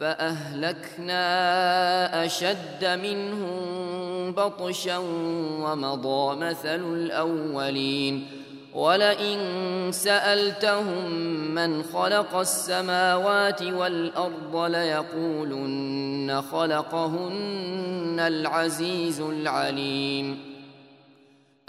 فأهلكنا أشد منهم بطشا ومضى مثل الأولين. ولئن سألتهم من خلق السماوات والأرض ليقولن خلقهن العزيز العليم.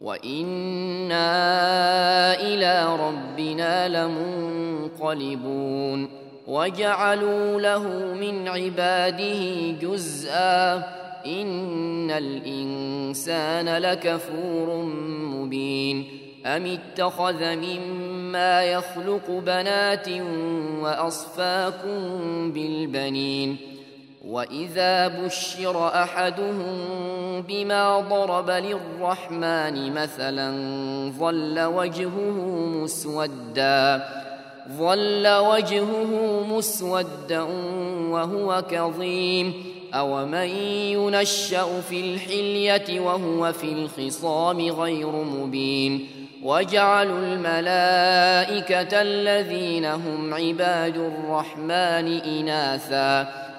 وأنا إلى ربنا لمنقلبون وجعلوا له من عباده جزءا ان الانسان لكفور مبين ام اتخذ مما يخلق بنات واصفاكم بالبنين واذا بشر احدهم بما ضرب للرحمن مثلا ظل وجهه مسودا ظل وجهه مسودا وهو كظيم أومن ينشأ في الحلية وهو في الخصام غير مبين وجعلوا الملائكة الذين هم عباد الرحمن إناثا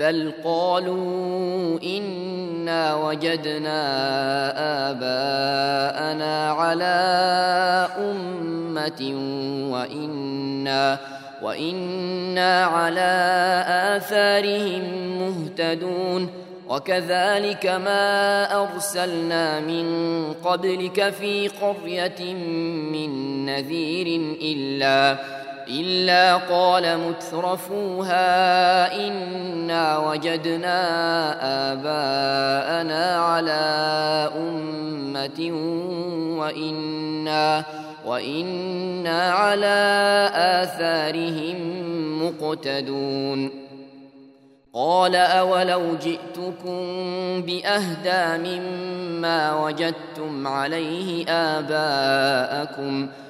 بل قالوا انا وجدنا اباءنا على امه وأنا وأنا على اثارهم مهتدون وكذلك ما ارسلنا من قبلك في قريه من نذير الا إلا قال مترفوها إنا وجدنا آباءنا على أمة وإنا وإنا على آثارهم مقتدون. قال أولو جئتكم بأهدى مما وجدتم عليه آباءكم ۖ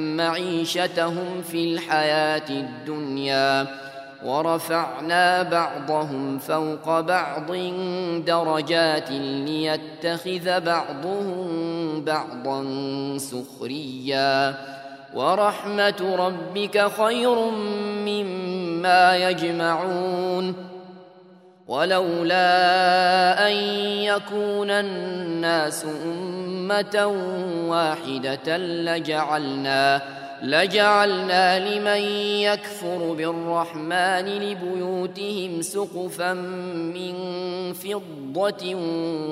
معيشتهم في الحياة الدنيا ورفعنا بعضهم فوق بعض درجات ليتخذ بعضهم بعضا سخريا ورحمة ربك خير مما يجمعون ولولا أن يكون الناس أمة واحدة لجعلنا لجعلنا لمن يكفر بالرحمن لبيوتهم سقفا من فضة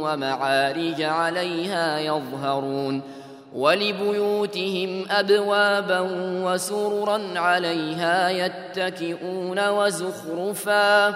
ومعارج عليها يظهرون ولبيوتهم أبوابا وسررا عليها يتكئون وزخرفا.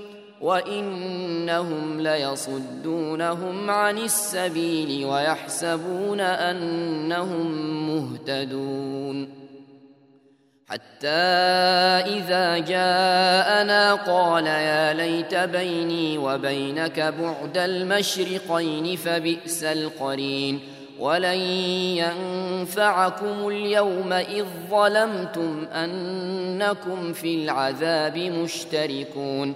وإنهم ليصدونهم عن السبيل ويحسبون أنهم مهتدون حتى إذا جاءنا قال يا ليت بيني وبينك بعد المشرقين فبئس القرين ولن ينفعكم اليوم إذ ظلمتم أنكم في العذاب مشتركون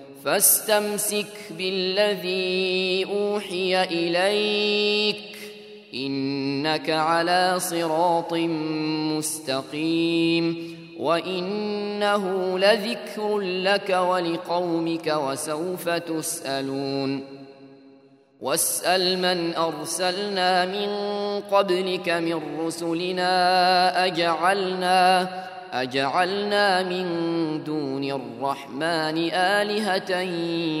فاستمسك بالذي أوحي إليك إنك على صراط مستقيم وإنه لذكر لك ولقومك وسوف تسألون واسأل من أرسلنا من قبلك من رسلنا أجعلنا أجعلنا من دون الرحمن آلهة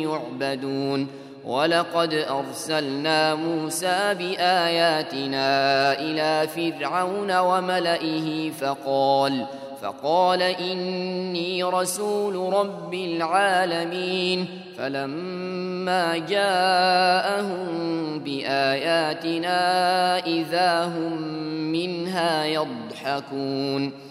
يعبدون ولقد أرسلنا موسى بآياتنا إلى فرعون وملئه فقال ۖ فقال إني رسول رب العالمين. فلما جاءهم بآياتنا إذا هم منها يضحكون.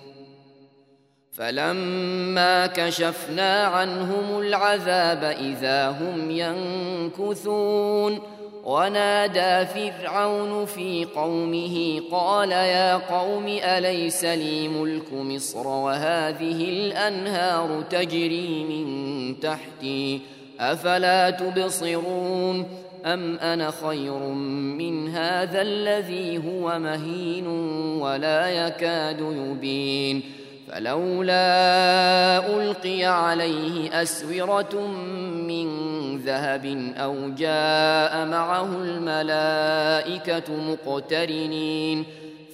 فلما كشفنا عنهم العذاب إذا هم ينكثون. ونادى فرعون في قومه قال يا قوم أليس لي ملك مصر وهذه الأنهار تجري من تحتي أفلا تبصرون أم أنا خير من هذا الذي هو مهين ولا يكاد يبين فلولا ألقي عليه أسورة من ذهب أو جاء معه الملائكة مقترنين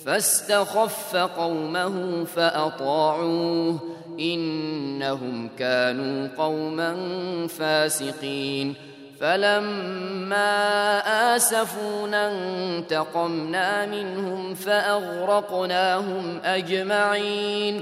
فاستخف قومه فأطاعوه إنهم كانوا قوما فاسقين فلما آسفونا انتقمنا منهم فأغرقناهم أجمعين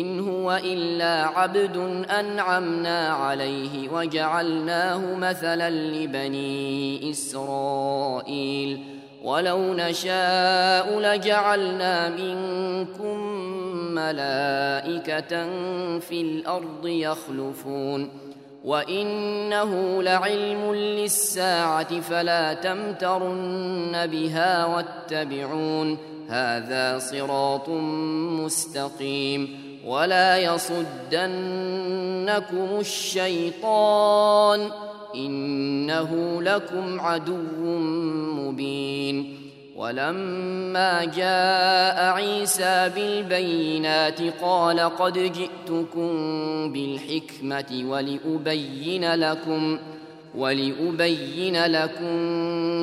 إن هو إلا عبد أنعمنا عليه وجعلناه مثلا لبني إسرائيل. ولو نشاء لجعلنا منكم ملائكة في الأرض يخلفون. وإنه لعلم للساعة فلا تمترن بها واتبعون. هذا صراط مستقيم. ولا يصدنكم الشيطان إنه لكم عدو مبين ولما جاء عيسى بالبينات قال قد جئتكم بالحكمة ولأبين لكم ولأبين لكم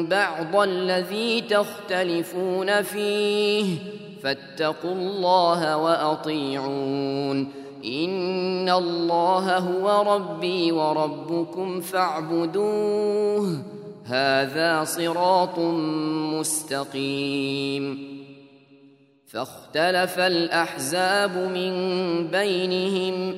بعض الذي تختلفون فيه. فاتقوا الله وأطيعون. إن الله هو ربي وربكم فاعبدوه. هذا صراط مستقيم. فاختلف الأحزاب من بينهم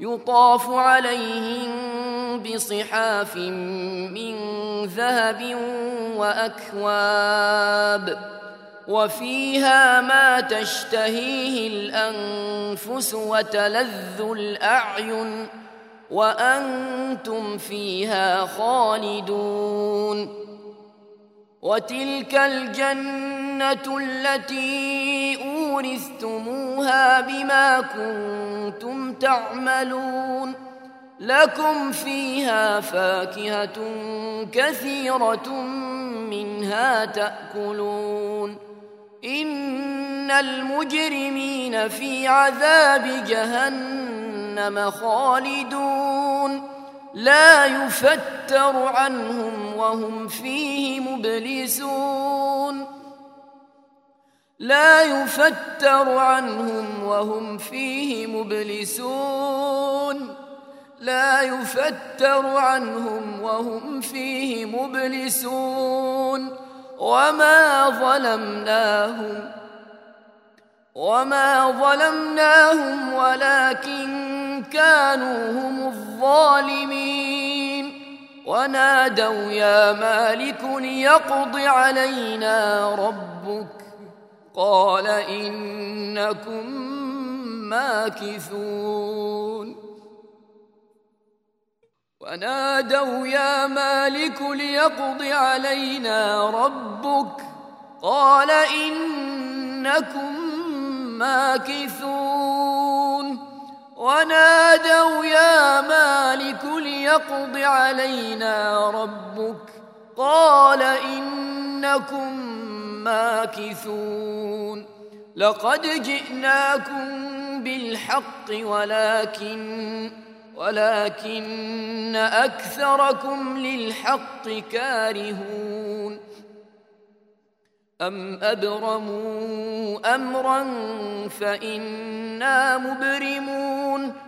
يطاف عليهم بصحاف من ذهب وأكواب وفيها ما تشتهيه الأنفس وتلذ الأعين وأنتم فيها خالدون وتلك الجنة التي أورثتموها بما كنتم تعملون لكم فيها فاكهة كثيرة منها تأكلون إن المجرمين في عذاب جهنم خالدون لا يفتر عنهم وهم فيه مبلسون لا يفتر عنهم وهم فيه مبلسون. لا يفتر عنهم وهم فيه مبلسون. وما ظلمناهم وما ظلمناهم ولكن كانوا هم الظالمين. ونادوا يا مالك ليقض علينا ربك. قال إنكم ماكثون. ونادوا يا مالك ليقض علينا ربك. قال إنكم ماكثون. ونادوا يا مالك ليقض علينا ربك. قال إنكم ماكثون لقد جئناكم بالحق ولكن ولكن أكثركم للحق كارهون أم أبرموا أمرا فإنا مبرمون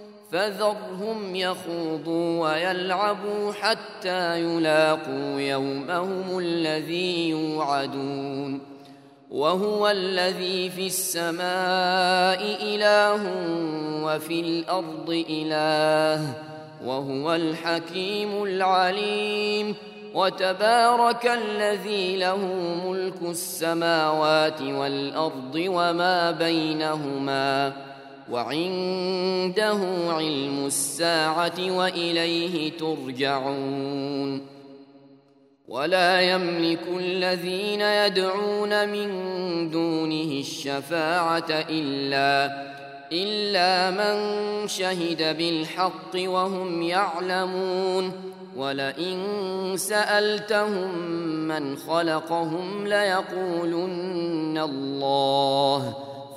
فذرهم يخوضوا ويلعبوا حتى يلاقوا يومهم الذي يوعدون وهو الذي في السماء إله وفي الأرض إله وهو الحكيم العليم وتبارك الذي له ملك السماوات والأرض وما بينهما وعنده علم الساعة وإليه ترجعون. ولا يملك الذين يدعون من دونه الشفاعة إلا إلا من شهد بالحق وهم يعلمون. ولئن سألتهم من خلقهم ليقولن الله.